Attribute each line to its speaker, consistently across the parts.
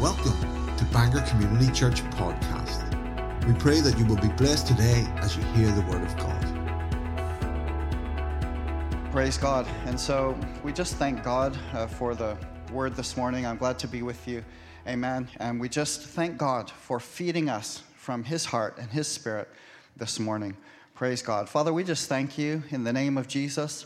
Speaker 1: Welcome to Bangor Community Church Podcast. We pray that you will be blessed today as you hear the Word of God.
Speaker 2: Praise God. And so we just thank God uh, for the word this morning. I'm glad to be with you. Amen. And we just thank God for feeding us from His heart and His Spirit this morning. Praise God. Father, we just thank you in the name of Jesus.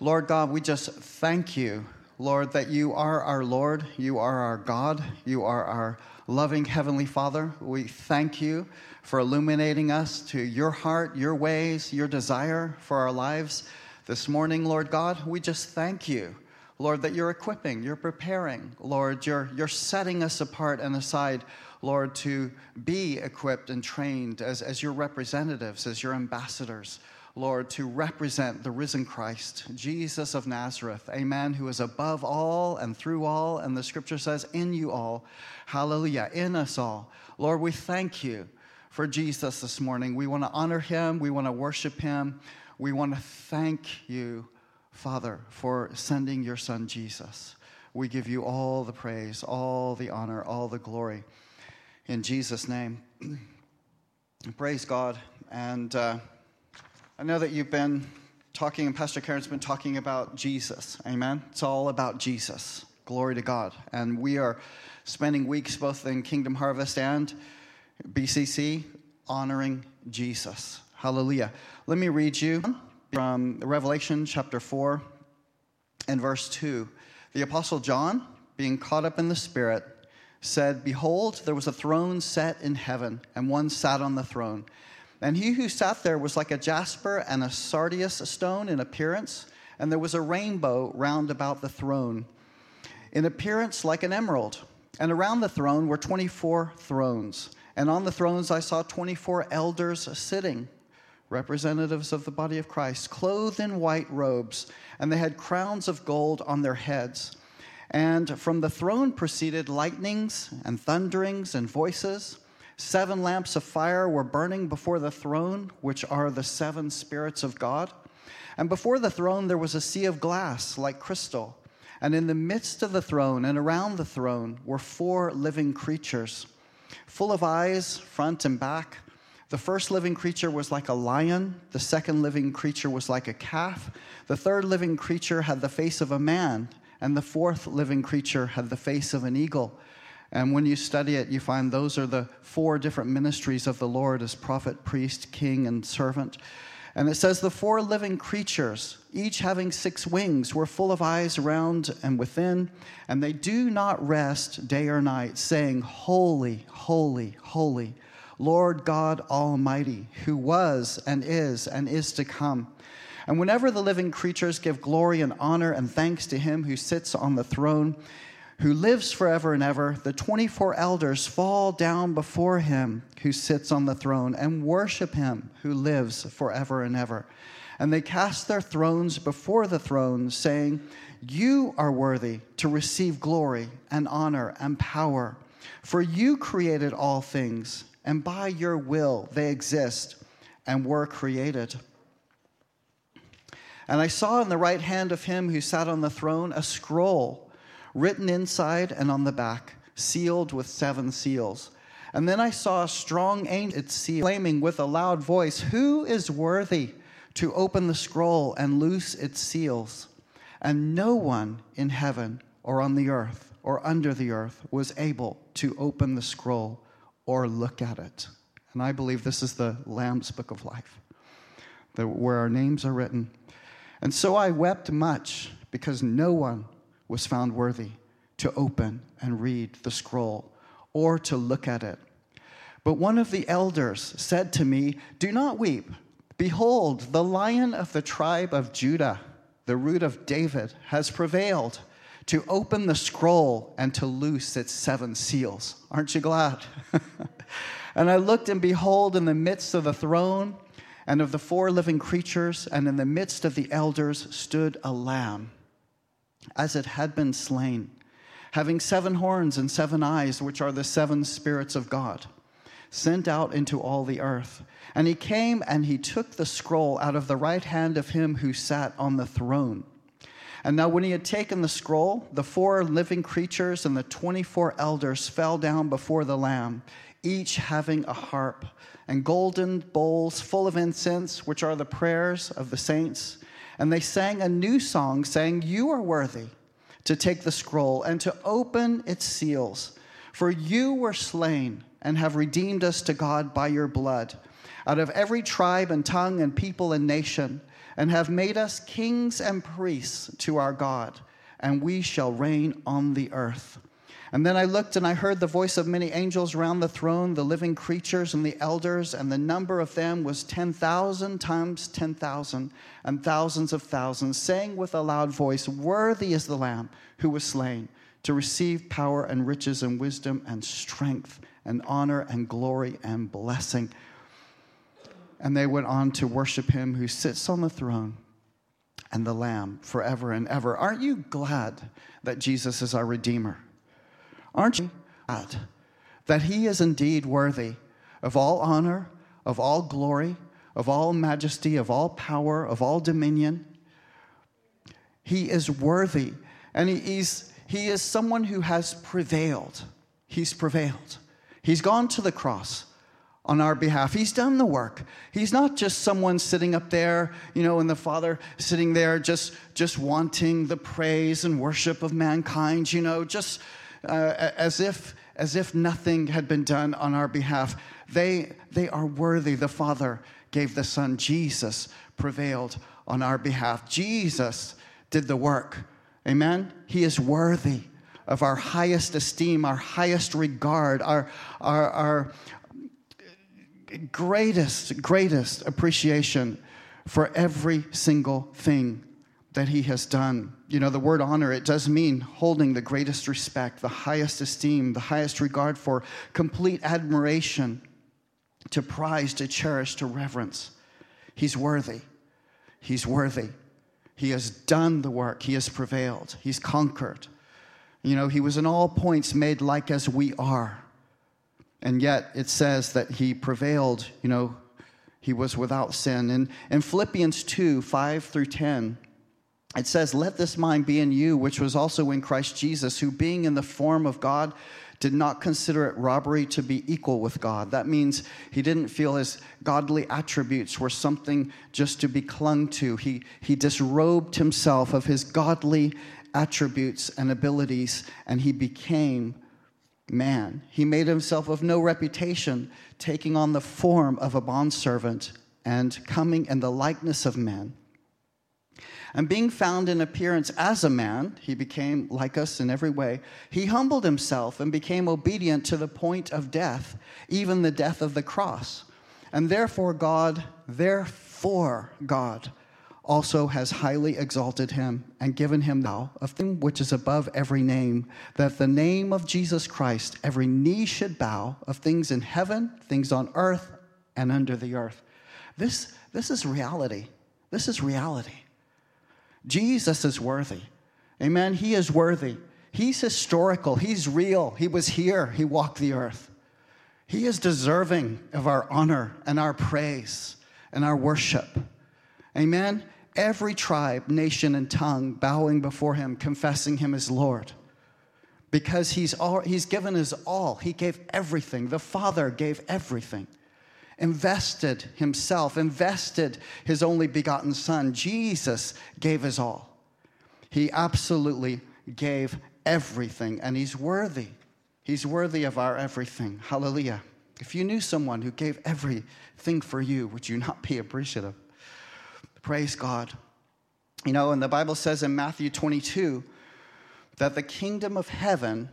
Speaker 2: Lord God, we just thank you, Lord, that you are our Lord, you are our God, you are our loving Heavenly Father. We thank you for illuminating us to your heart, your ways, your desire for our lives. This morning, Lord God, we just thank you, Lord, that you're equipping, you're preparing, Lord, you're, you're setting us apart and aside, Lord, to be equipped and trained as, as your representatives, as your ambassadors. Lord, to represent the risen Christ, Jesus of Nazareth, a man who is above all and through all, and the scripture says, in you all. Hallelujah, in us all. Lord, we thank you for Jesus this morning. We want to honor him, we want to worship him. We want to thank you, Father, for sending your Son Jesus. We give you all the praise, all the honor, all the glory. In Jesus' name. praise God. And uh, I know that you've been talking, and Pastor Karen's been talking about Jesus. Amen. It's all about Jesus. Glory to God. And we are spending weeks both in Kingdom Harvest and BCC honoring Jesus. Hallelujah. Let me read you from Revelation chapter 4 and verse 2. The Apostle John, being caught up in the Spirit, said, Behold, there was a throne set in heaven, and one sat on the throne. And he who sat there was like a jasper and a sardius stone in appearance, and there was a rainbow round about the throne, in appearance like an emerald. And around the throne were 24 thrones. And on the thrones I saw 24 elders sitting representatives of the body of Christ, clothed in white robes, and they had crowns of gold on their heads. And from the throne proceeded lightnings and thunderings and voices. Seven lamps of fire were burning before the throne, which are the seven spirits of God. And before the throne there was a sea of glass like crystal. And in the midst of the throne and around the throne were four living creatures, full of eyes, front and back. The first living creature was like a lion. The second living creature was like a calf. The third living creature had the face of a man. And the fourth living creature had the face of an eagle. And when you study it, you find those are the four different ministries of the Lord as prophet, priest, king, and servant. And it says the four living creatures, each having six wings, were full of eyes around and within, and they do not rest day or night, saying, Holy, holy, holy Lord God Almighty, who was and is and is to come. And whenever the living creatures give glory and honor and thanks to him who sits on the throne, who lives forever and ever, the 24 elders fall down before him who sits on the throne and worship him who lives forever and ever. And they cast their thrones before the throne, saying, You are worthy to receive glory and honor and power, for you created all things and by your will they exist and were created. And I saw in the right hand of him who sat on the throne a scroll written inside and on the back, sealed with seven seals. And then I saw a strong angel exclaiming with a loud voice, Who is worthy to open the scroll and loose its seals? And no one in heaven or on the earth or under the earth was able to open the scroll or look at it. And I believe this is the Lamb's Book of Life, where our names are written. And so I wept much because no one was found worthy to open and read the scroll or to look at it. But one of the elders said to me, Do not weep. Behold, the lion of the tribe of Judah, the root of David, has prevailed to open the scroll and to loose its seven seals. Aren't you glad? and I looked, and behold, in the midst of the throne and of the four living creatures, and in the midst of the elders, stood a lamb, as it had been slain, having seven horns and seven eyes, which are the seven spirits of God, sent out into all the earth. And he came and he took the scroll out of the right hand of him who sat on the throne. And now, when he had taken the scroll, the four living creatures and the 24 elders fell down before the Lamb, each having a harp and golden bowls full of incense, which are the prayers of the saints. And they sang a new song, saying, You are worthy to take the scroll and to open its seals. For you were slain and have redeemed us to God by your blood out of every tribe and tongue and people and nation and have made us kings and priests to our God, and we shall reign on the earth. And then I looked and I heard the voice of many angels around the throne, the living creatures and the elders, and the number of them was 10,000 times 10,000 and thousands of thousands, saying with a loud voice, Worthy is the Lamb who was slain to receive power and riches and wisdom and strength and honor and glory and blessing and they went on to worship him who sits on the throne and the Lamb forever and ever. Aren't you glad that Jesus is our Redeemer? Aren't you glad that he is indeed worthy of all honor, of all glory, of all majesty, of all power, of all dominion? He is worthy, and he, he's, he is someone who has prevailed. He's prevailed. He's gone to the cross on our behalf. He's done the work. He's not just someone sitting up there, you know, and the Father sitting there just just wanting the praise and worship of mankind, you know, just uh, as if as if nothing had been done on our behalf. They they are worthy. The Father gave the Son. Jesus prevailed on our behalf. Jesus did the work. Amen. He is worthy of our highest esteem, our highest regard, our, our, our, greatest, greatest appreciation for every single thing that he has done. You know, the word honor, it does mean holding the greatest respect, the highest esteem, the highest regard for, complete admiration, to prize, to cherish, to reverence. He's worthy. He's worthy. He has done the work, he has prevailed, he's conquered. You know, he was in all points made like as we are. And yet it says that he prevailed, you know, he was without sin. And in Philippians 2 5 through 10, it says, Let this mind be in you, which was also in Christ Jesus, who being in the form of God, did not consider it robbery to be equal with God. That means he didn't feel his godly attributes were something just to be clung to. He, he disrobed himself of his godly attributes and abilities, and he became man. He made himself of no reputation, taking on the form of a bondservant and coming in the likeness of men. And being found in appearance as a man, he became like us in every way. He humbled himself and became obedient to the point of death, even the death of the cross. And therefore, God, therefore, God, also has highly exalted him and given him now of thing which is above every name, that the name of Jesus Christ every knee should bow of things in heaven, things on earth, and under the earth. This, this is reality. This is reality. Jesus is worthy. Amen. He is worthy. He's historical. He's real. He was here. He walked the earth. He is deserving of our honor and our praise and our worship. Amen every tribe, nation, and tongue bowing before him, confessing him as Lord. Because he's, all, he's given his all. He gave everything. The Father gave everything. Invested himself, invested his only begotten Son. Jesus gave his all. He absolutely gave everything, and he's worthy. He's worthy of our everything. Hallelujah. If you knew someone who gave everything for you, would you not be appreciative? Praise God. You know, and the Bible says in Matthew 22 that the kingdom of heaven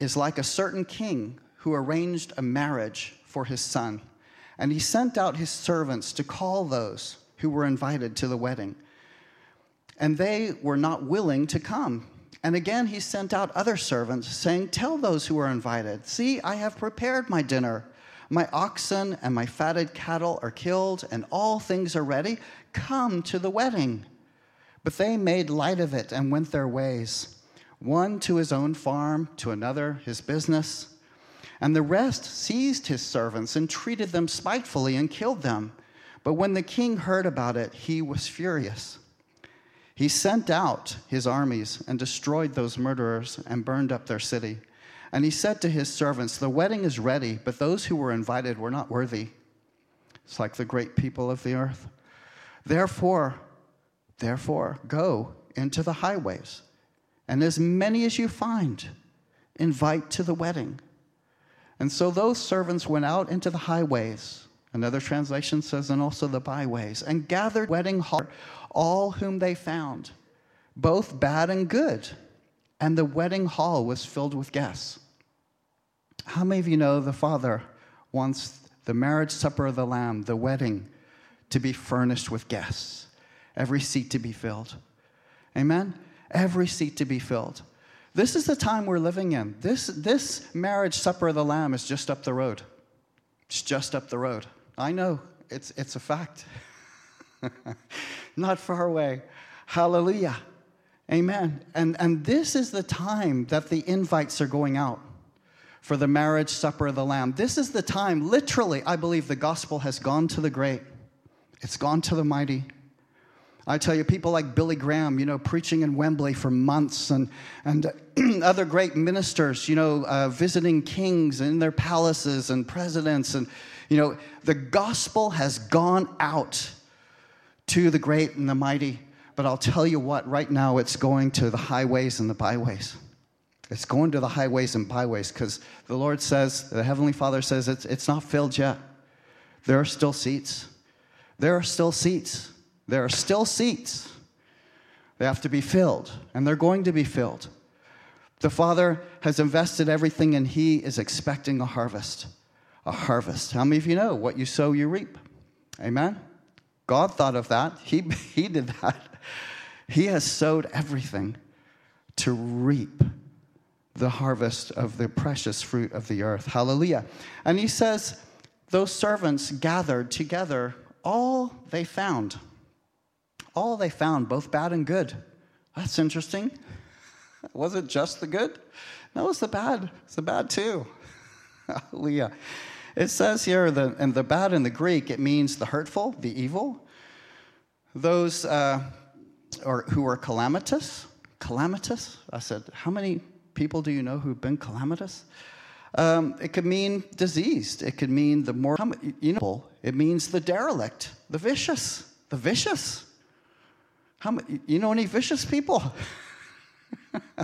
Speaker 2: is like a certain king who arranged a marriage for his son. And he sent out his servants to call those who were invited to the wedding. And they were not willing to come. And again, he sent out other servants, saying, Tell those who are invited, see, I have prepared my dinner. My oxen and my fatted cattle are killed, and all things are ready. Come to the wedding. But they made light of it and went their ways, one to his own farm, to another his business. And the rest seized his servants and treated them spitefully and killed them. But when the king heard about it, he was furious. He sent out his armies and destroyed those murderers and burned up their city. And he said to his servants, The wedding is ready, but those who were invited were not worthy. It's like the great people of the earth. Therefore, therefore, go into the highways, and as many as you find, invite to the wedding. And so those servants went out into the highways. Another translation says, and also the byways, and gathered wedding hall all whom they found, both bad and good. And the wedding hall was filled with guests. How many of you know the Father wants the marriage supper of the Lamb, the wedding, to be furnished with guests, every seat to be filled? Amen? Every seat to be filled. This is the time we're living in. This, this marriage supper of the Lamb is just up the road. It's just up the road. I know, it's, it's a fact. Not far away. Hallelujah. Amen. And, and this is the time that the invites are going out for the marriage supper of the Lamb. This is the time, literally, I believe the gospel has gone to the great, it's gone to the mighty. I tell you, people like Billy Graham, you know, preaching in Wembley for months, and, and other great ministers, you know, uh, visiting kings in their palaces and presidents. And, you know, the gospel has gone out to the great and the mighty. But I'll tell you what, right now it's going to the highways and the byways. It's going to the highways and byways because the Lord says, the Heavenly Father says, it's, it's not filled yet. There are still seats. There are still seats. There are still seats. They have to be filled, and they're going to be filled. The Father has invested everything, and He is expecting a harvest. A harvest. How many of you know what you sow, you reap? Amen? God thought of that. He, he did that. He has sowed everything to reap the harvest of the precious fruit of the earth. Hallelujah. And he says, those servants gathered together all they found. All they found, both bad and good. That's interesting. Was it just the good? No, it's the bad. It's the bad too. Hallelujah. It says here, that in the bad in the Greek, it means the hurtful, the evil. Those uh, or who are calamitous. Calamitous? I said, how many people do you know who've been calamitous? Um, it could mean diseased. It could mean the more, you know, it means the derelict, the vicious, the vicious. How you know any vicious people?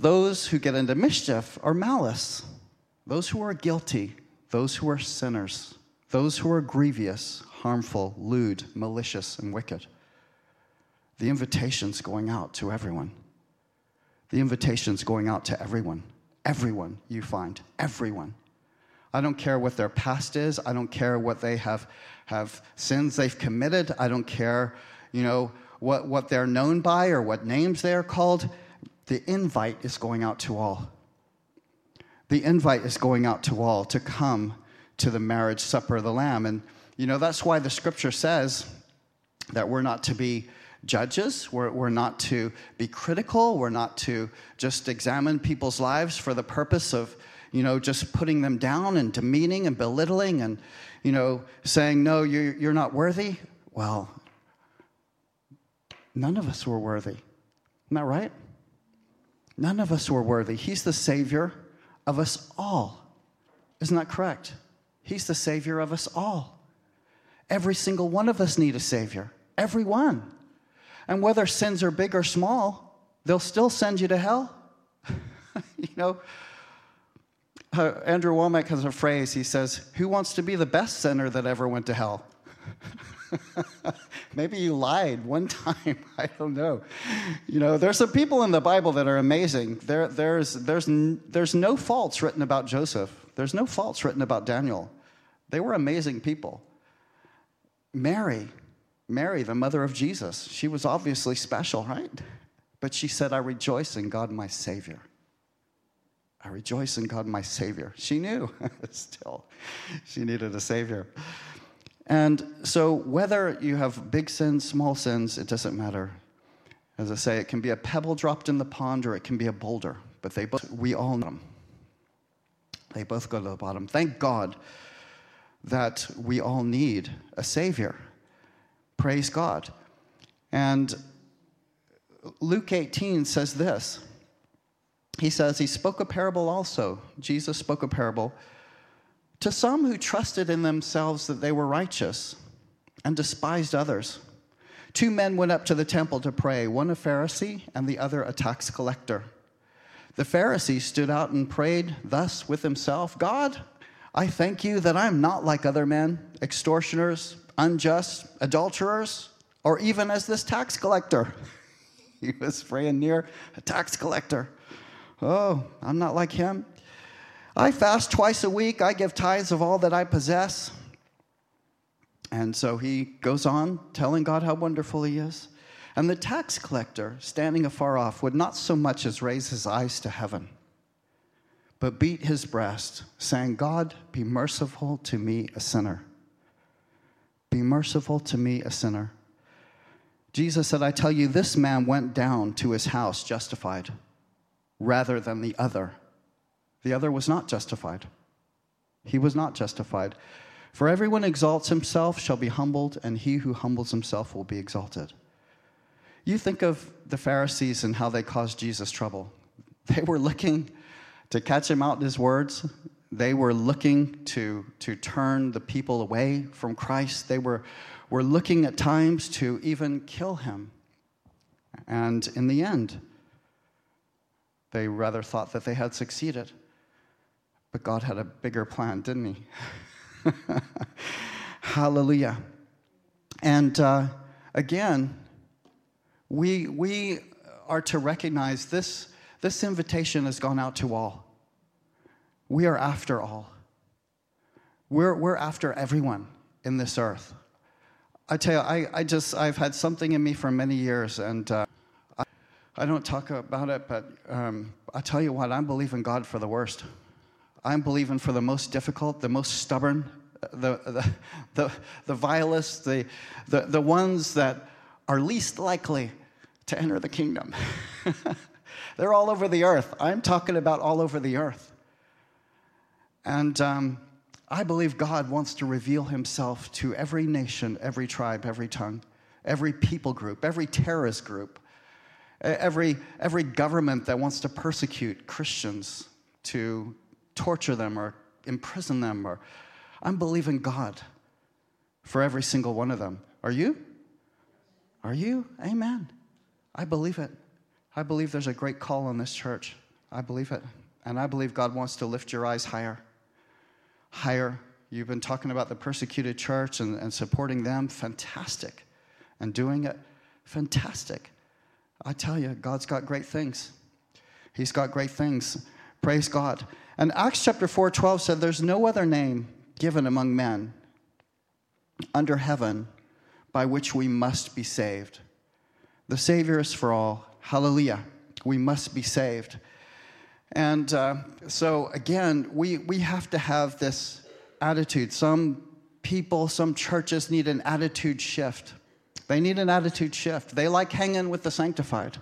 Speaker 2: Those who get into mischief or malice those who are guilty, those who are sinners, those who are grievous, harmful, lewd, malicious, and wicked. The invitation's going out to everyone. The invitation's going out to everyone. Everyone you find, everyone. I don't care what their past is. I don't care what they have, have sins they've committed. I don't care, you know, what, what they're known by or what names they are called. The invite is going out to all. The invite is going out to all to come to the marriage supper of the Lamb. And, you know, that's why the scripture says that we're not to be judges, we're, we're not to be critical, we're not to just examine people's lives for the purpose of, you know, just putting them down and demeaning and belittling and, you know, saying, no, you're, you're not worthy. Well, none of us were worthy. Isn't that right? None of us were worthy. He's the Savior of us all. Isn't that correct? He's the Savior of us all. Every single one of us need a Savior. Every one. And whether sins are big or small, they'll still send you to hell. you know, uh, Andrew Wommack has a phrase. He says, Who wants to be the best sinner that ever went to hell? Maybe you lied one time. I don't know. You know, there's some people in the Bible that are amazing. There, there's, there's, there's no faults written about Joseph, there's no faults written about Daniel. They were amazing people. Mary, Mary, the mother of Jesus, she was obviously special, right? But she said, I rejoice in God, my Savior. I rejoice in God, my Savior. She knew still she needed a Savior. And so, whether you have big sins, small sins, it doesn't matter. As I say, it can be a pebble dropped in the pond or it can be a boulder, but they both, we all know them. They both go to the bottom. Thank God that we all need a Savior. Praise God. And Luke 18 says this. He says, He spoke a parable also. Jesus spoke a parable to some who trusted in themselves that they were righteous and despised others. Two men went up to the temple to pray, one a Pharisee and the other a tax collector. The Pharisee stood out and prayed thus with himself God, I thank you that I'm not like other men, extortioners, unjust, adulterers, or even as this tax collector. he was praying near a tax collector. Oh, I'm not like him. I fast twice a week. I give tithes of all that I possess. And so he goes on telling God how wonderful he is. And the tax collector, standing afar off, would not so much as raise his eyes to heaven, but beat his breast, saying, God, be merciful to me, a sinner. Be merciful to me, a sinner. Jesus said, I tell you, this man went down to his house justified rather than the other. The other was not justified. He was not justified. For everyone exalts himself shall be humbled, and he who humbles himself will be exalted. You think of the Pharisees and how they caused Jesus trouble. They were looking to catch him out in his words. They were looking to, to turn the people away from Christ. They were, were looking at times to even kill him. And in the end, they rather thought that they had succeeded. But God had a bigger plan, didn't He? Hallelujah. And uh, again, we, we are to recognize this, this invitation has gone out to all. We are after all. We're, we're after everyone in this earth. I tell you, I, I just, I've had something in me for many years, and uh, I, don't talk about it, but um, I tell you what, I'm believing God for the worst. I'm believing for the most difficult, the most stubborn, the, the, the, the vilest, the, the, the ones that are least likely to enter the kingdom. They're all over the earth. I'm talking about all over the earth. And um, I believe God wants to reveal himself to every nation, every tribe, every tongue, every people group, every terrorist group, every, every government that wants to persecute Christians, to torture them or imprison them. Or I'm believing God for every single one of them. Are you? Are you? Amen. I believe it. I believe there's a great call on this church. I believe it. And I believe God wants to lift your eyes higher. Higher. You've been talking about the persecuted church and, and supporting them. Fantastic. And doing it. Fantastic. I tell you, God's got great things. He's got great things. Praise God. And Acts chapter 4 12 said, There's no other name given among men under heaven by which we must be saved. The Savior is for all. Hallelujah. We must be saved. And uh, so, again, we, we have to have this attitude. Some people, some churches need an attitude shift. They need an attitude shift. They like hanging with the sanctified,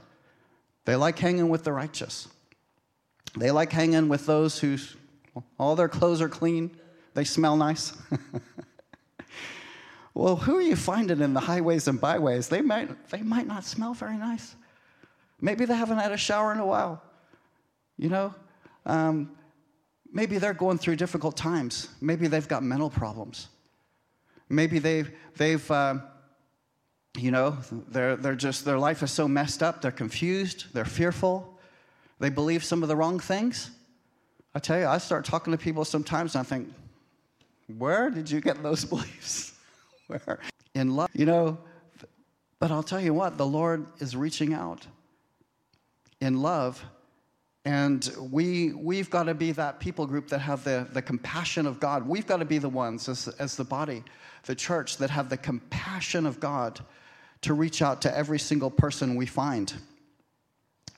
Speaker 2: they like hanging with the righteous. They like hanging with those who all their clothes are clean, they smell nice. Well, who are you finding in the highways and byways? They might, they might not smell very nice. Maybe they haven't had a shower in a while. You know, um, maybe they're going through difficult times. Maybe they've got mental problems. Maybe they've, they've uh, you know, they're, they're just, their life is so messed up, they're confused, they're fearful, they believe some of the wrong things. I tell you, I start talking to people sometimes and I think, where did you get those beliefs? where in love, you know. But I'll tell you what, the Lord is reaching out in love. And we, we've got to be that people group that have the, the compassion of God. We've got to be the ones, as, as the body, the church, that have the compassion of God to reach out to every single person we find.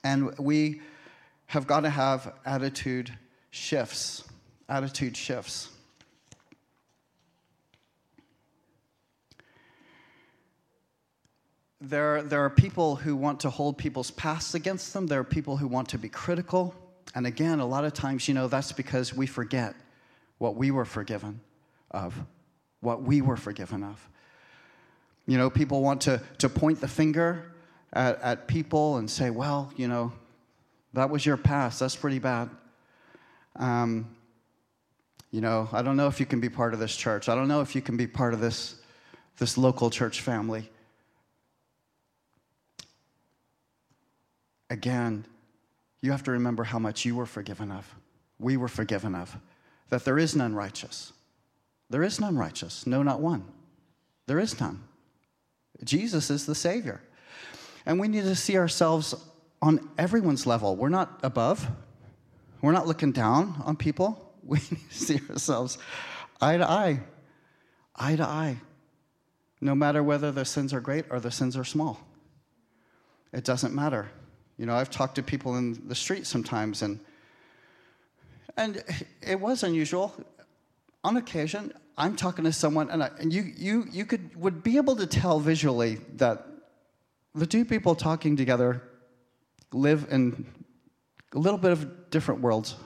Speaker 2: And we have got to have attitude shifts. Attitude shifts. There, there are people who want to hold people's pasts against them. There are people who want to be critical. And again, a lot of times, you know, that's because we forget what we were forgiven of, what we were forgiven of. You know, people want to, to point the finger at, at people and say, well, you know, that was your past. That's pretty bad. Um, you know, I don't know if you can be part of this church. I don't know if you can be part of this, this local church family. Again, you have to remember how much you were forgiven of, we were forgiven of, that there is none righteous. There is none righteous, no, not one. There is none. Jesus is the Savior. And we need to see ourselves on everyone's level. We're not above, we're not looking down on people. We need to see ourselves eye to eye, eye to eye, no matter whether the sins are great or the sins are small. It doesn't matter. You know, I've talked to people in the street sometimes, and and it was unusual. On occasion, I'm talking to someone, and, I, and you you you could would be able to tell visually that the two people talking together live in a little bit of different worlds.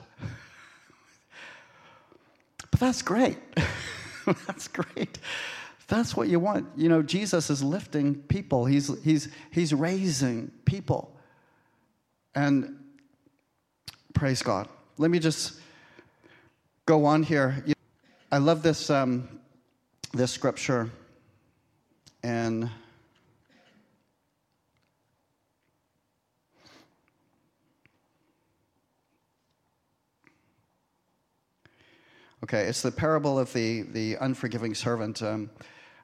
Speaker 2: But that's great. that's great. That's what you want. You know, Jesus is lifting people, he's, he's, he's raising people. And praise God. Let me just go on here. I love this, um, this scripture. And Okay, it's the parable of the, the unforgiving servant. Um,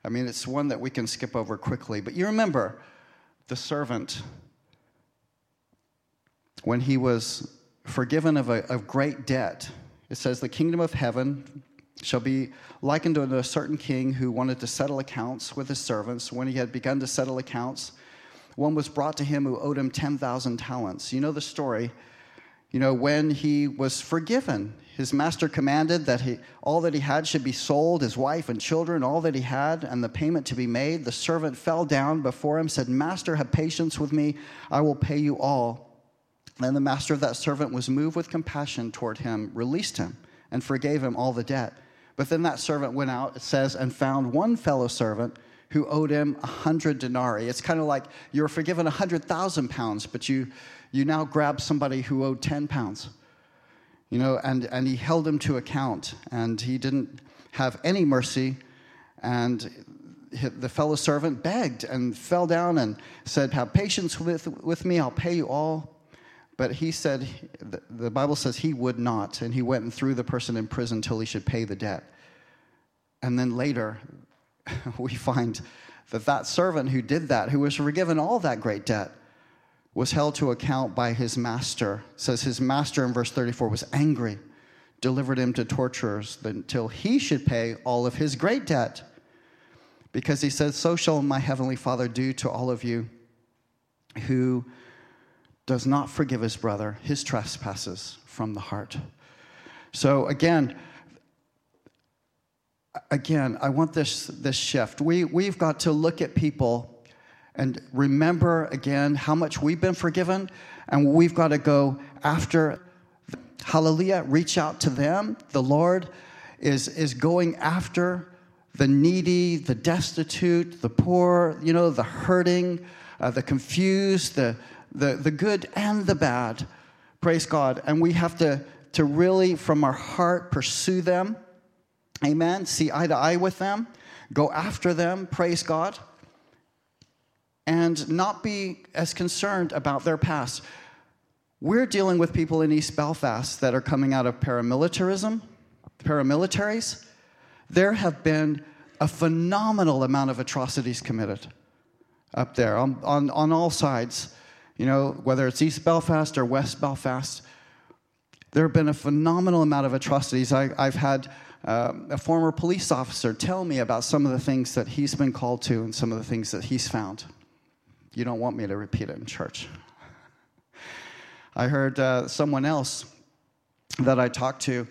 Speaker 2: I mean, it's one that we can skip over quickly. But you remember the servant, when he was forgiven of a of great debt, it says, The kingdom of heaven shall be likened unto a certain king who wanted to settle accounts with his servants. When he had begun to settle accounts, one was brought to him who owed him 10,000 talents. You know the story. You know, when he was forgiven, his master commanded that he, all that he had should be sold, his wife and children, all that he had, and the payment to be made. The servant fell down before him, said, Master, have patience with me, I will pay you all. Then the master of that servant was moved with compassion toward him, released him, and forgave him all the debt. But then that servant went out, it says, and found one fellow servant who owed him a hundred denarii. It's kind of like you were forgiven a hundred thousand pounds, but you, you now grab somebody who owed 10 pounds you know, and, and he held him to account, and he didn't have any mercy. And the fellow servant begged and fell down and said, Have patience with, with me, I'll pay you all. But he said, the Bible says he would not, and he went and threw the person in prison till he should pay the debt. And then later, we find that that servant who did that, who was forgiven all that great debt, was held to account by his master. It says his master in verse 34 was angry, delivered him to torturers until he should pay all of his great debt. Because he said, So shall my heavenly Father do to all of you who does not forgive his brother his trespasses from the heart. So again, again, I want this, this shift. We, we've got to look at people and remember again how much we've been forgiven, and we've got to go after. Hallelujah, reach out to them. The Lord is, is going after the needy, the destitute, the poor, you know, the hurting, uh, the confused, the, the, the good and the bad. Praise God. And we have to, to really, from our heart, pursue them. Amen. See eye to eye with them. Go after them. Praise God and not be as concerned about their past. We're dealing with people in East Belfast that are coming out of paramilitarism, paramilitaries. There have been a phenomenal amount of atrocities committed up there on, on, on all sides. You know, whether it's East Belfast or West Belfast, there have been a phenomenal amount of atrocities. I, have had uh, a former police officer tell me about some of the things that he's been called to and some of the things that he's found. You don't want me to repeat it in church. I heard uh, someone else that I talked to,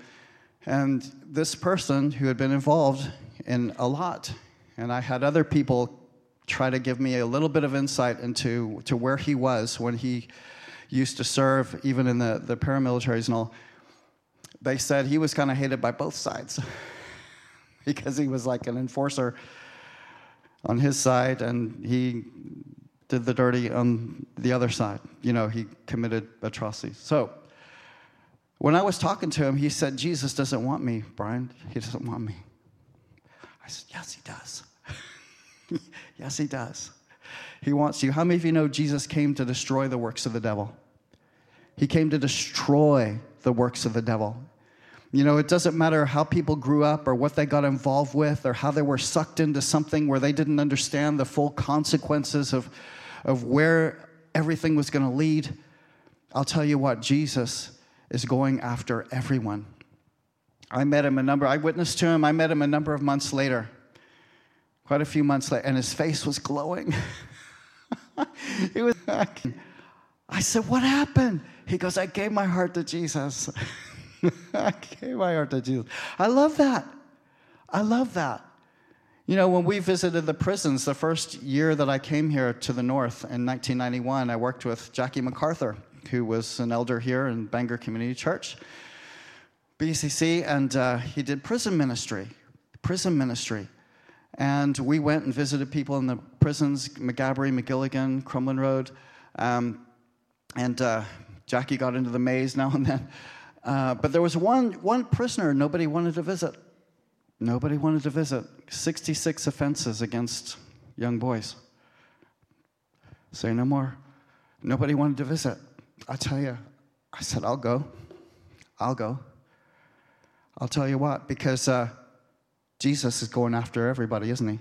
Speaker 2: and this person who had been involved in a lot, and I had other people try to give me a little bit of insight into to where he was when he used to serve, even in the, the paramilitaries and all. They said he was kind of hated by both sides because he was like an enforcer on his side, and he did the dirty on the other side. You know, he committed atrocities. So, when I was talking to him, he said, Jesus doesn't want me, Brian. He doesn't want me. I said, Yes, he does. yes, he does. He wants you. How many of you know Jesus came to destroy the works of the devil? He came to destroy the works of the devil. You know, it doesn't matter how people grew up or what they got involved with or how they were sucked into something where they didn't understand the full consequences of, of where everything was going to lead. I'll tell you what, Jesus is going after everyone. I met him a number, I witnessed to him, I met him a number of months later, quite a few months later, and his face was glowing. he was, I said, What happened? He goes, I gave my heart to Jesus. I gave my heart to Jesus. I love that. I love that. You know, when we visited the prisons, the first year that I came here to the north in 1991, I worked with Jackie MacArthur, who was an elder here in Bangor Community Church, BCC, and uh, he did prison ministry. Prison ministry. And we went and visited people in the prisons, Maghaberry, Magilligan, Crumlin Road. Um, and uh, Jackie got into the maze now and then. Uh, but there was one, one prisoner nobody wanted to visit. Nobody wanted to visit. 66 offenses against young boys. Say no more. Nobody wanted to visit. I tell you, I said, I'll go. I'll go. I'll tell you what, because uh, Jesus is going after everybody, isn't he?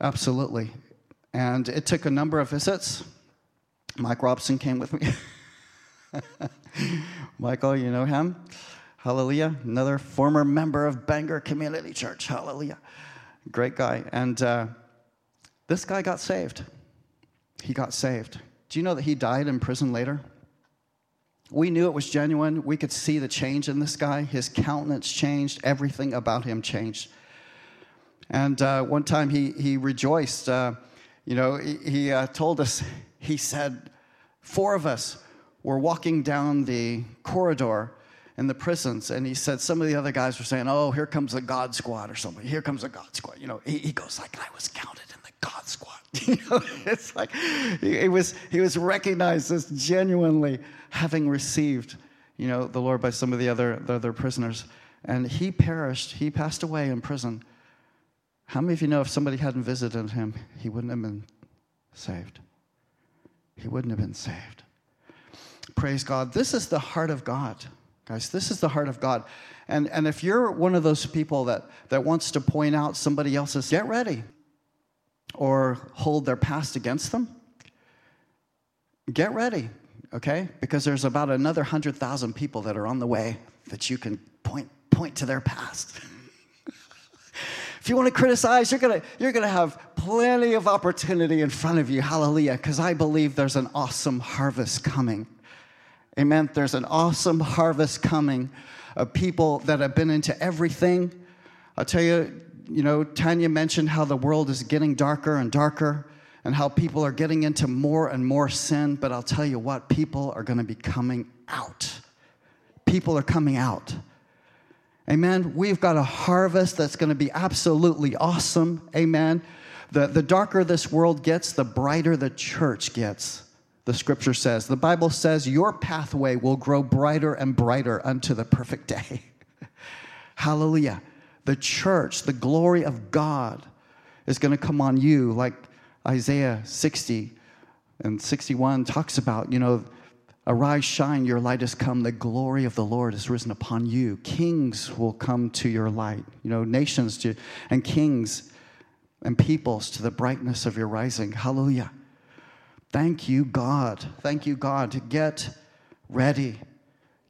Speaker 2: Absolutely. And it took a number of visits. Mike Robson came with me. Michael, you know him? Hallelujah. Another former member of Bangor Community Church. Hallelujah. Great guy. And uh, this guy got saved. He got saved. Do you know that he died in prison later? We knew it was genuine. We could see the change in this guy. His countenance changed, everything about him changed. And uh, one time he, he rejoiced. Uh, you know, he, he uh, told us, he said, four of us were walking down the corridor in the prisons, and he said some of the other guys were saying, "Oh, here comes a God Squad or something. Here comes a God Squad." You know, he, he goes like, "I was counted in the God Squad." you know, it's like he, he, was he was recognized as genuinely having received, you know, the Lord by some of the other the other prisoners, and he perished. He passed away in prison. How many of you know if somebody hadn't visited him, he wouldn't have been saved? He wouldn't have been saved. Praise God. This is the heart of God, guys. This is the heart of God. And, and if you're one of those people that, that wants to point out somebody else's, get ready or hold their past against them, get ready, okay? Because there's about another 100,000 people that are on the way that you can point, point to their past. if you want to criticize, you're going to you're going to have plenty of opportunity in front of you. Hallelujah. Because I believe there's an awesome harvest coming. Amen. There's an awesome harvest coming of people that have been into everything. I'll tell you, you know, Tanya mentioned how the world is getting darker and darker and how people are getting into more and more sin. But I'll tell you what, people are going to be coming out. People are coming out. Amen. We've got a harvest that's going to be absolutely awesome. Amen. The, the darker this world gets, the brighter the church gets the scripture says. The Bible says, Your pathway will grow brighter and brighter unto the perfect day. Hallelujah. The church, the glory of God is going to come on you, like Isaiah 60 and 61 talks about, you know, arise, shine, your light has come, the glory of the Lord has risen upon you. Kings will come to your light, you know, nations to, and kings and peoples to the brightness of your rising. Hallelujah. Thank you, God. Thank you, God, get ready.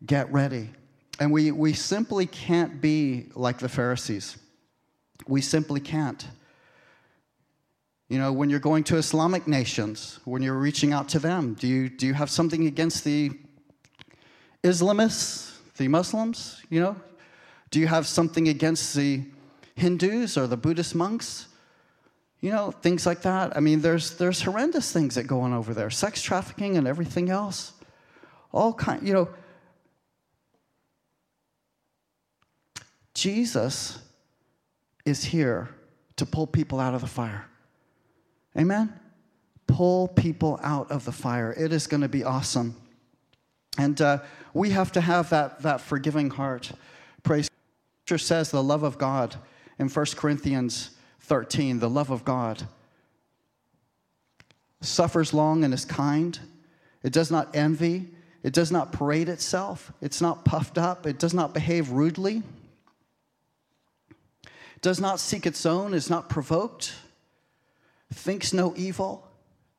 Speaker 2: Get ready. And we, we simply can't be like the Pharisees. We simply can't. You know, when you're going to Islamic nations, when you're reaching out to them, do you, do you have something against the Islamists, the Muslims? You know, do you have something against the Hindus or the Buddhist monks? You know, things like that. I mean, there's, there's horrendous things that go on over there sex trafficking and everything else. All kind, you know. Jesus is here to pull people out of the fire. Amen? Pull people out of the fire. It is going to be awesome. And uh, we have to have that, that forgiving heart. Praise. Scripture says the love of God in 1 Corinthians 13, the love of God suffers long and is kind. It does not envy. It does not parade itself. It's not puffed up. It does not behave rudely. It does not seek its own, is not provoked, thinks no evil,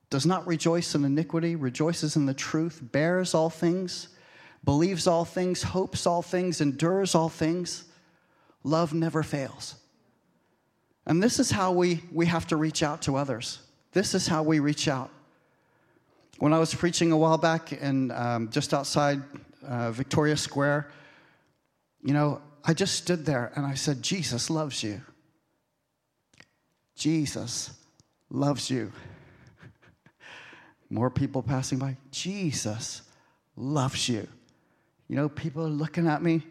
Speaker 2: does not rejoice in iniquity, rejoices in the truth, bears all things, believes all things, hopes all things, endures all things. Love never fails. And this is how we, we have to reach out to others. This is how we reach out. When I was preaching a while back in um, just outside uh, Victoria Square, you know, I just stood there and I said, Jesus loves you. Jesus loves you. More people passing by, Jesus loves you. You know, people are looking at me,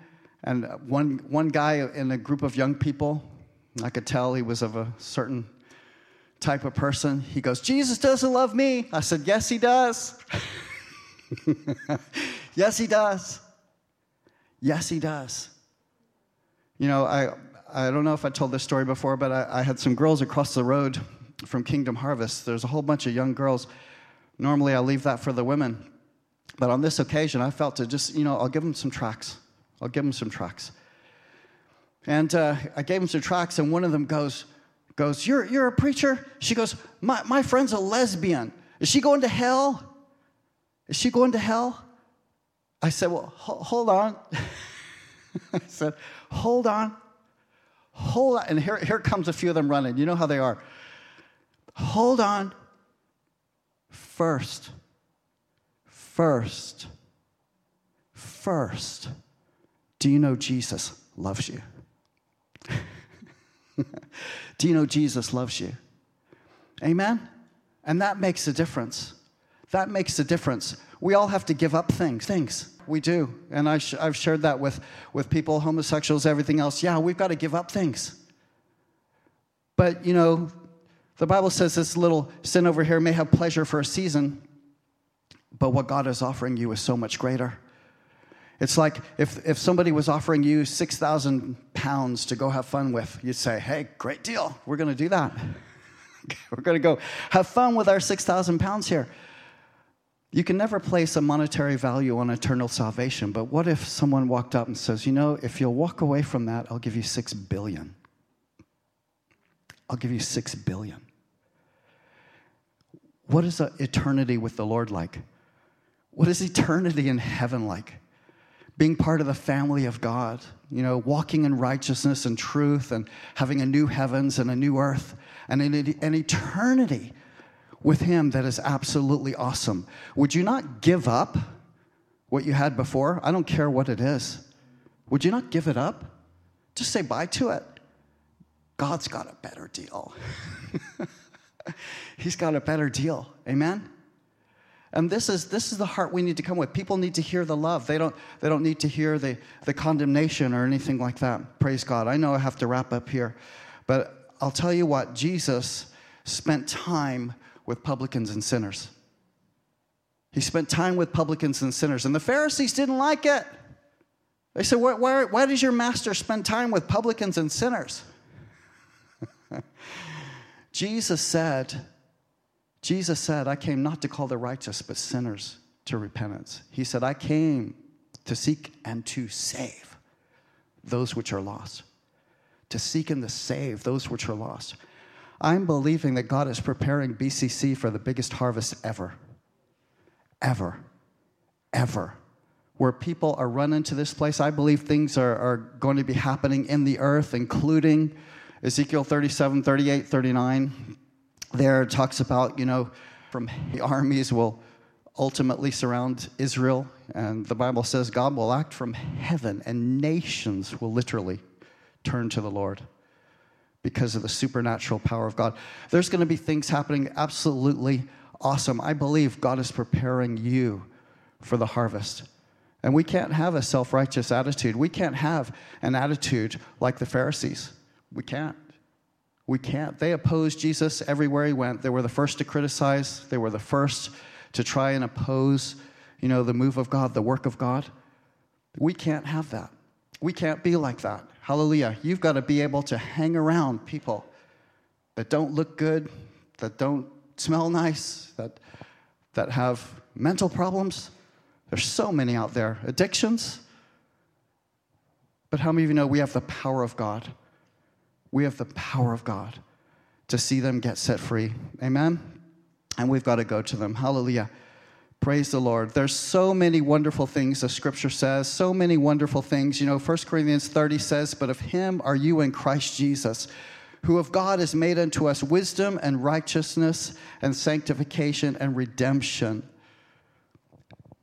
Speaker 2: and one, one guy in a group of young people, I could tell he was of a certain type of person. He goes, Jesus doesn't love me. I said, Yes, he does. yes, he does. Yes, he does. You know, I, I don't know if I told this story before, but I, I had some girls across the road from Kingdom Harvest. There's a whole bunch of young girls. Normally, I leave that for the women. But on this occasion, I felt to just, you know, I'll give them some tracks. I'll give them some tracks. And uh, I gave them some tracks, and one of them goes, goes, You're, you're a preacher? She goes, my, my friend's a lesbian. Is she going to hell? Is she going to hell? I said, Well, ho- hold on. I said, Hold on. Hold on. And here, here comes a few of them running. You know how they are. Hold on. First, first, first, do you know Jesus loves you? Do you know Jesus loves you? Amen? And that makes a difference. That makes a difference. We all have to give up things. Things. We do. And I have shared that with, with people, homosexuals, everything else. Yeah, we've got to give up things. But, you know, the Bible says this little sin over here may have pleasure for a season, but what God is offering you is so much greater. It's like if, if somebody was offering you 6,000 pounds to go have fun with, you'd say, hey, great deal. We're going to do that. We're going to go have fun with our 6,000 pounds here. You can never place a monetary value on eternal salvation, but what if someone walked up and says, you know, if you'll walk away from that, I'll give you 6 billion. I'll give you 6 billion. What is eternity with the Lord like? What is eternity in heaven like? being part of the family of God, you know, walking in righteousness and truth and having a new heavens and a new earth and an, eternity with Him that is absolutely awesome. Would you not give up what you had before? I don't care what it is. Would you not give it up? Just say bye to it. God's got a better deal. He's got a better deal. Amen? And this is, this is the heart we need to come with. People need to hear the love. They don't, they don't need to hear the, the condemnation or anything like that. Praise God. I know I have to wrap up here. But I'll tell you what, Jesus spent time with publicans and sinners. He spent time with publicans and sinners. And the Pharisees didn't like it. They said, Why, why, why does your master spend time with publicans and sinners? Jesus said, Jesus said, I came not to call the righteous, but sinners to repentance. He said, I came to seek and to save those which are lost. To seek and to save those which are lost. I'm believing that God is preparing BCC for the biggest harvest ever. Ever. Ever. Where people are running to this place. I believe things are, are going to be happening in the earth, including Ezekiel 37, 38, 39 there talks about, you know, from the armies will ultimately surround Israel. And the Bible says God will act from heaven and nations will literally turn to the Lord because of the supernatural power of God. There's going to be things happening absolutely awesome. I believe God is preparing you for the harvest. And we can't have a self righteous attitude. We can't have an attitude like the Pharisees. We can't. We can't. They opposed Jesus everywhere he went. They were the first to criticize, they were the first to try and oppose, you know, the move of God, the work of God. We can't have that. We can't be like that. Hallelujah. You've got to be able to hang around people that don't look good, that don't smell nice, that, that have mental problems. There's so many out there. Addictions. But how many of you know we have the power of God? We have the power of God to see them get set free. Amen? And we've got to go to them. Hallelujah. Praise the Lord. There's so many wonderful things the scripture says, so many wonderful things. You know, 1 Corinthians 30 says, But of him are you in Christ Jesus, who of God has made unto us wisdom and righteousness and sanctification and redemption.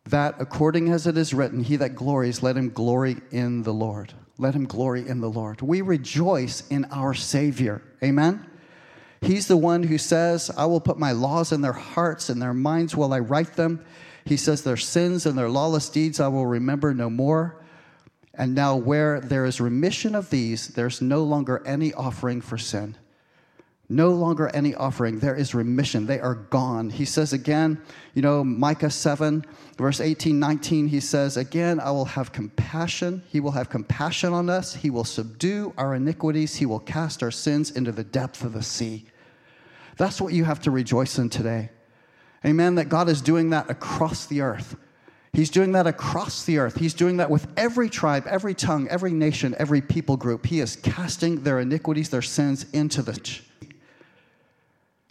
Speaker 2: That according as it is written, he that glories, let him glory in the Lord. Let him glory in the Lord. We rejoice in our Savior. Amen. He's the one who says, I will put my laws in their hearts and their minds while I write them. He says, Their sins and their lawless deeds I will remember no more. And now, where there is remission of these, there's no longer any offering for sin. No longer any offering. There is remission. They are gone. He says again, you know, Micah 7, verse 18, 19, he says, Again, I will have compassion. He will have compassion on us. He will subdue our iniquities. He will cast our sins into the depth of the sea. That's what you have to rejoice in today. Amen. That God is doing that across the earth. He's doing that across the earth. He's doing that with every tribe, every tongue, every nation, every people group. He is casting their iniquities, their sins into the.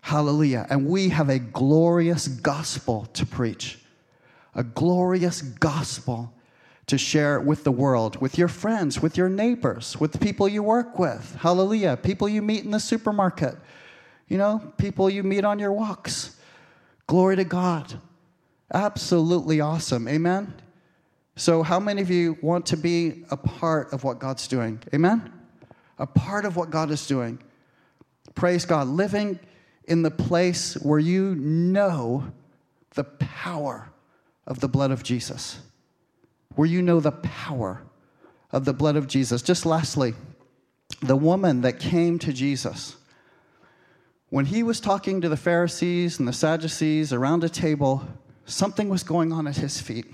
Speaker 2: Hallelujah. And we have a glorious gospel to preach, a glorious gospel to share with the world, with your friends, with your neighbors, with the people you work with. Hallelujah. People you meet in the supermarket you know, people you meet on your walks. Glory to God. Absolutely awesome. Amen. So, how many of you want to be a part of what God's doing? Amen? A part of what God is doing. Praise God. Living in the place where you know the power of the blood of Jesus. Where you know the power of the blood of Jesus. Just lastly, the woman that came to Jesus when he was talking to the Pharisees and the Sadducees around a table, something was going on at his feet.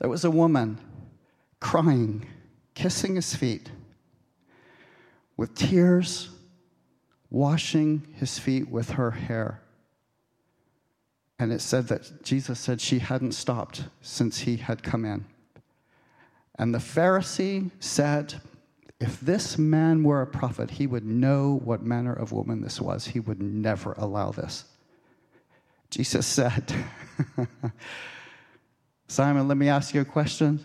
Speaker 2: There was a woman crying, kissing his feet, with tears, washing his feet with her hair. And it said that Jesus said she hadn't stopped since he had come in. And the Pharisee said, if this man were a prophet, he would know what manner of woman this was. He would never allow this. Jesus said, Simon, let me ask you a question.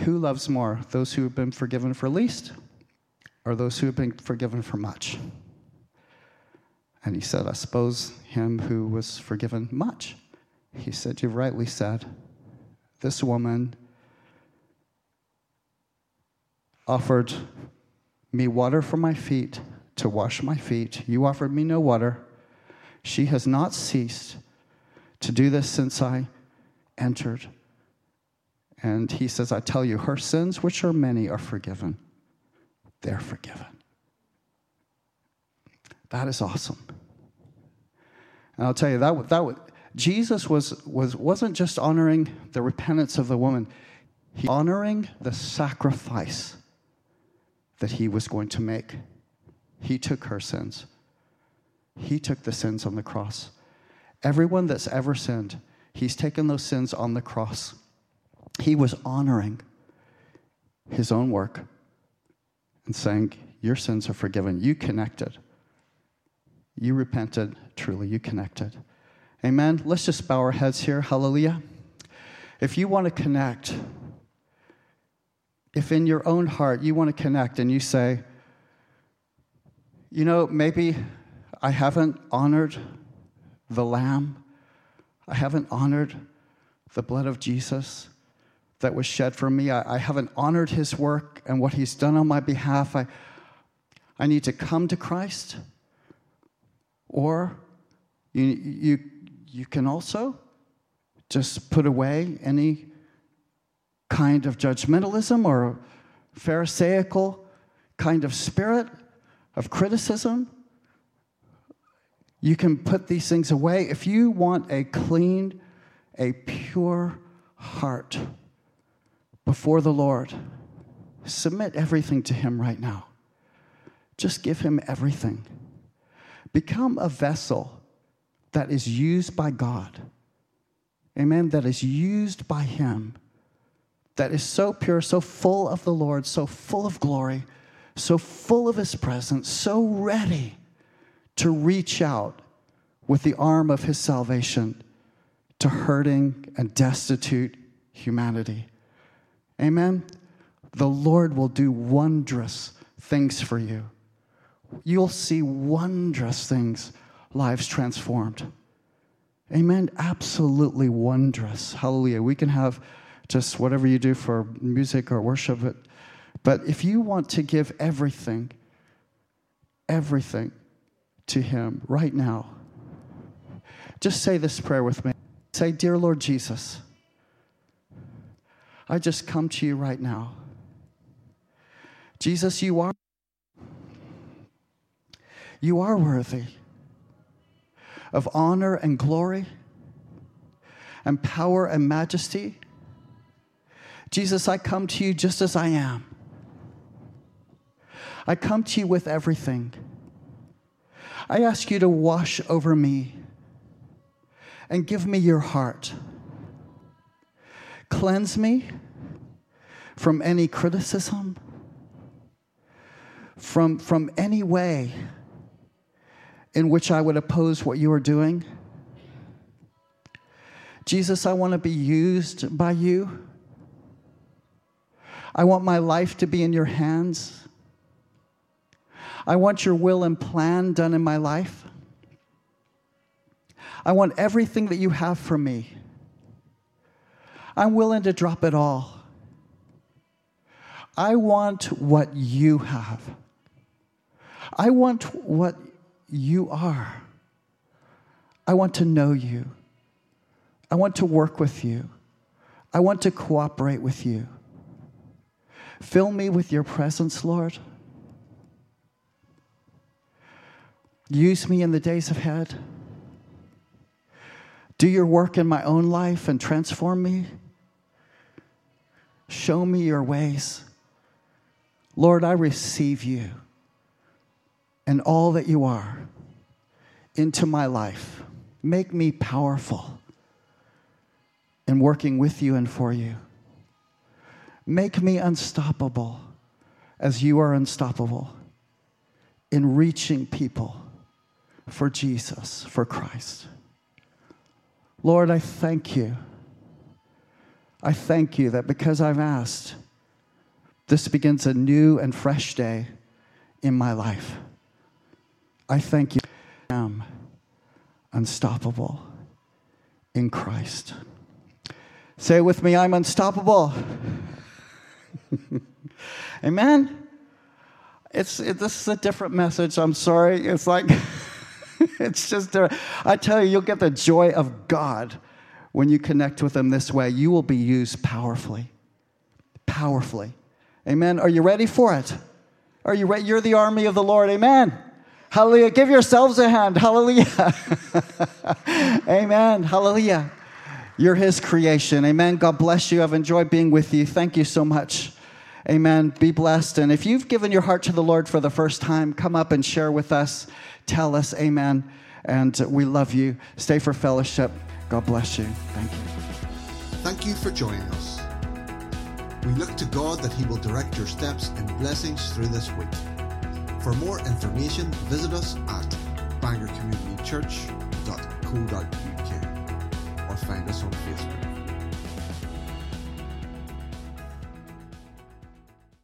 Speaker 2: Who loves more, those who have been forgiven for least or those who have been forgiven for much? And he said, I suppose him who was forgiven much. He said, You've rightly said. This woman offered me water for my feet to wash my feet. You offered me no water. She has not ceased to do this since I entered. And he says, I tell you, her sins, which are many, are forgiven. They're forgiven. That is awesome. And I'll tell you, that, that Jesus was, was, wasn't just honoring the repentance of the woman, he honoring the sacrifice that he was going to make. He took her sins, he took the sins on the cross. Everyone that's ever sinned, he's taken those sins on the cross. He was honoring his own work and saying, Your sins are forgiven. You connected. You repented, truly, you connected. Amen. Let's just bow our heads here. Hallelujah. If you want to connect, if in your own heart you want to connect and you say, you know, maybe I haven't honored the Lamb, I haven't honored the blood of Jesus that was shed for me, I, I haven't honored his work and what he's done on my behalf. I, I need to come to Christ. Or you, you, you can also just put away any kind of judgmentalism or Pharisaical kind of spirit of criticism, you can put these things away. If you want a clean, a pure heart before the Lord, submit everything to Him right now. Just give Him everything. Become a vessel that is used by God. Amen. That is used by Him. That is so pure, so full of the Lord, so full of glory, so full of His presence, so ready to reach out with the arm of His salvation to hurting and destitute humanity. Amen. The Lord will do wondrous things for you. You'll see wondrous things, lives transformed. Amen. Absolutely wondrous. Hallelujah. We can have just whatever you do for music or worship, but, but if you want to give everything, everything to Him right now, just say this prayer with me. Say, Dear Lord Jesus, I just come to you right now. Jesus, you are you are worthy of honor and glory and power and majesty. Jesus, I come to you just as I am. I come to you with everything. I ask you to wash over me and give me your heart. Cleanse me from any criticism, from, from any way in which I would oppose what you are doing. Jesus, I want to be used by you. I want my life to be in your hands. I want your will and plan done in my life. I want everything that you have for me. I'm willing to drop it all. I want what you have. I want what you are. I want to know you. I want to work with you. I want to cooperate with you. Fill me with your presence, Lord. Use me in the days ahead. Do your work in my own life and transform me. Show me your ways. Lord, I receive you and all that you are into my life. Make me powerful in working with you and for you. Make me unstoppable as you are unstoppable in reaching people for Jesus, for Christ. Lord, I thank you. I thank you that because I've asked, this begins a new and fresh day in my life. I thank you. I am unstoppable in Christ. Say with me, I'm unstoppable. Amen. It's it, this is a different message. I'm sorry. It's like it's just I tell you, you'll get the joy of God when you connect with Him this way. You will be used powerfully, powerfully. Amen. Are you ready for it? Are you ready? You're the army of the Lord. Amen. Hallelujah. Give yourselves a hand. Hallelujah. Amen. Hallelujah. You're His creation. Amen. God bless you. I've enjoyed being with you. Thank you so much. Amen. Be blessed. And if you've given your heart to the Lord for the first time, come up and share with us. Tell us, Amen. And we love you. Stay for fellowship. God bless you. Thank you.
Speaker 1: Thank you for joining us. We look to God that He will direct your steps and blessings through this week. For more information, visit us at bangorcommunitychurch.co.uk or find us on Facebook.